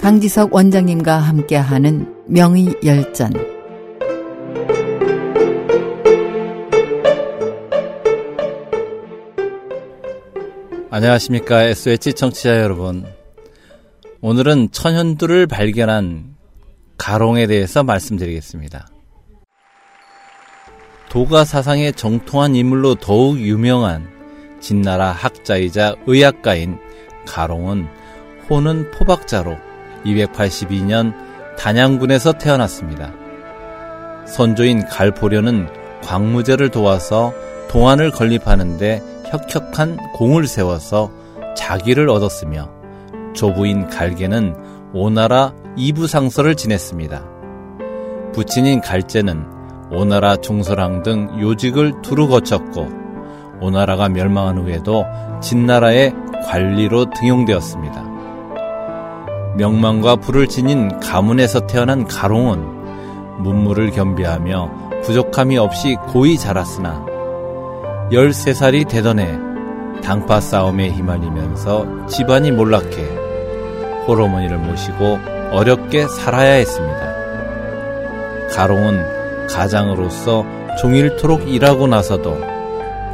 강지석 원장님과 함께하는 명의 열전. 안녕하십니까. SH 청취자 여러분. 오늘은 천연두를 발견한 가롱에 대해서 말씀드리겠습니다. 도가 사상의 정통한 인물로 더욱 유명한 진나라 학자이자 의학가인 가롱은 호는 포박자로 282년 단양군에서 태어났습니다. 선조인 갈포려는 광무제를 도와서 동안을 건립하는데 혁혁한 공을 세워서 자기를 얻었으며 조부인 갈계는 오나라 이부상서를 지냈습니다. 부친인 갈제는 오나라 중서랑 등 요직을 두루 거쳤고 오나라가 멸망한 후에도 진나라의 관리로 등용되었습니다. 명망과 불을 지닌 가문에서 태어난 가롱은 문물을 겸비하며 부족함이 없이 고이 자랐으나 13살이 되던 해 당파 싸움에 휘말리면서 집안이 몰락해 홀어머니를 모시고 어렵게 살아야 했습니다. 가롱은 가장으로서 종일토록 일하고 나서도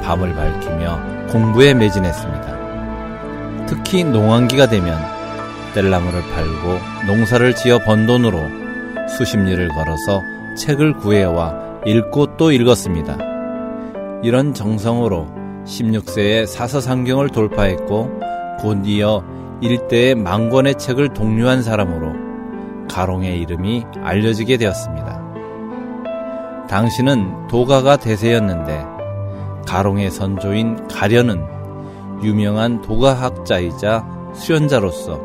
밤을 밝히며 공부에 매진했습니다. 특히 농한기가 되면 뗄나무를 팔고 농사를 지어 번 돈으로 수십 리를 걸어서 책을 구해와 읽고 또 읽었습니다. 이런 정성으로 16세에 사서상경을 돌파했고 곧 이어 일대의 만권의 책을 독려한 사람으로 가롱의 이름이 알려지게 되었습니다. 당시는 도가가 대세였는데 가롱의 선조인 가련은 유명한 도가학자이자 수련자로서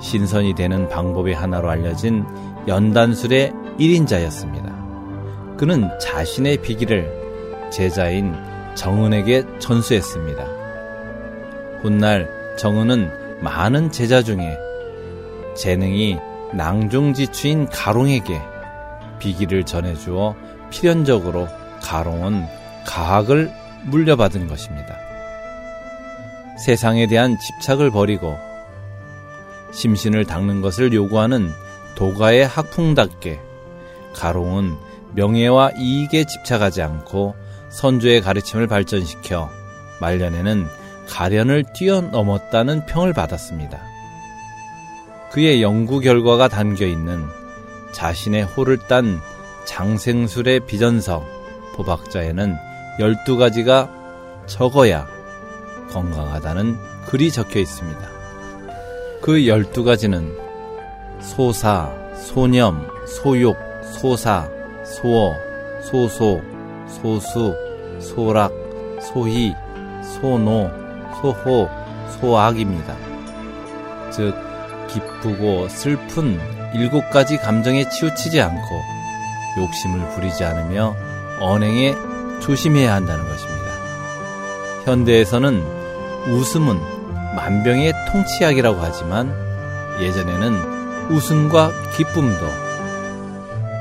신선이 되는 방법의 하나로 알려진 연단술의 1인자였습니다. 그는 자신의 비기를 제자인 정은에게 전수했습니다. 훗날 정은은 많은 제자 중에 재능이 낭중지추인 가롱에게 비기를 전해주어 필연적으로 가롱은 가학을 물려받은 것입니다. 세상에 대한 집착을 버리고 심신을 닦는 것을 요구하는 도가의 학풍답게 가롱은 명예와 이익에 집착하지 않고 선조의 가르침을 발전시켜 말년에는 가련을 뛰어넘었다는 평을 받았습니다. 그의 연구 결과가 담겨 있는 자신의 호를 딴 장생술의 비전서 포박자에는 12가지가 적어야 건강하다는 글이 적혀 있습니다. 그 12가지는 소사, 소념, 소욕, 소사, 소어, 소소, 소수, 소락, 소희, 소노, 소호, 소악입니다. 즉, 기쁘고 슬픈 일곱 가지 감정에 치우치지 않고 욕심을 부리지 않으며 언행에 조심해야 한다는 것입니다. 현대에서는 웃음은 만병의 통치약이라고 하지만 예전에는 웃음과 기쁨도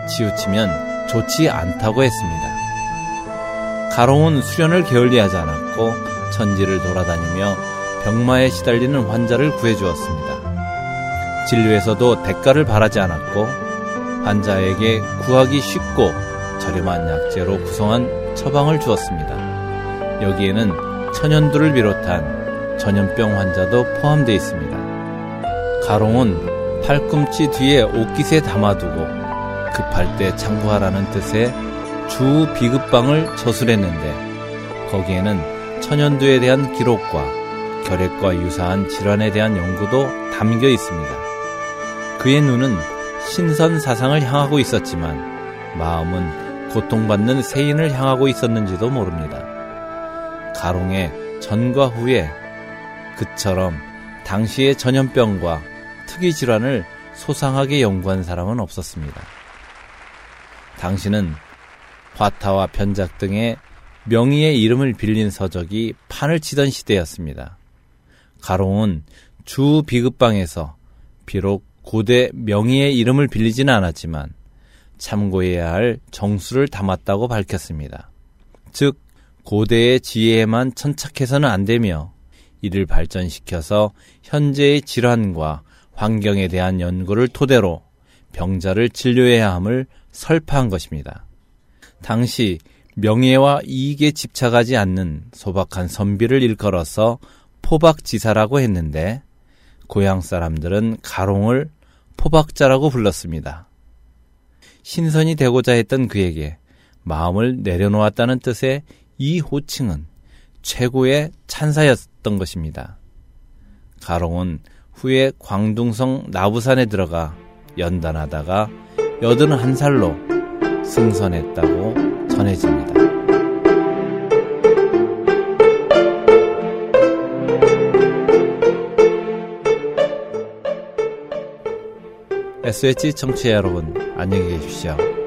치우치면 좋지 않다고 했습니다. 가로운 수련을 게을리하지 않았고 천지를 돌아다니며 병마에 시달리는 환자를 구해주었습니다. 진료에서도 대가를 바라지 않았고 환자에게 구하기 쉽고 저렴한 약재로 구성한 처방을 주었습니다. 여기에는 천연두를 비롯한 전염병 환자도 포함되어 있습니다. 가롱은 팔꿈치 뒤에 옷깃에 담아두고 급할 때 참고하라는 뜻의 주 비급방을 저술했는데 거기에는 천연두에 대한 기록과 결핵과 유사한 질환에 대한 연구도 담겨 있습니다. 그의 눈은 신선 사상을 향하고 있었지만 마음은 고통받는 세인을 향하고 있었는지도 모릅니다. 가롱의 전과 후에 그처럼 당시의 전염병과 특이 질환을 소상하게 연구한 사람은 없었습니다. 당시는 화타와 편작 등의 명의의 이름을 빌린 서적이 판을 치던 시대였습니다. 가롱은 주 비급방에서 비록 고대 명의의 이름을 빌리지는 않았지만 참고해야 할 정수를 담았다고 밝혔습니다. 즉 고대의 지혜에만 천착해서는 안 되며 이를 발전시켜서 현재의 질환과 환경에 대한 연구를 토대로 병자를 진료해야 함을 설파한 것입니다. 당시 명예와 이익에 집착하지 않는 소박한 선비를 일컬어서 포박지사라고 했는데 고향 사람들은 가롱을 포박자라고 불렀습니다. 신선이 되고자 했던 그에게 마음을 내려놓았다는 뜻의 이 호칭은 최고의 찬사였던 것입니다. 가롱은 후에 광둥성 나부산에 들어가 연단하다가 여든 한 살로 승선했다고 전해집니다. SH 청취자 여러분, 안녕히 계십시오.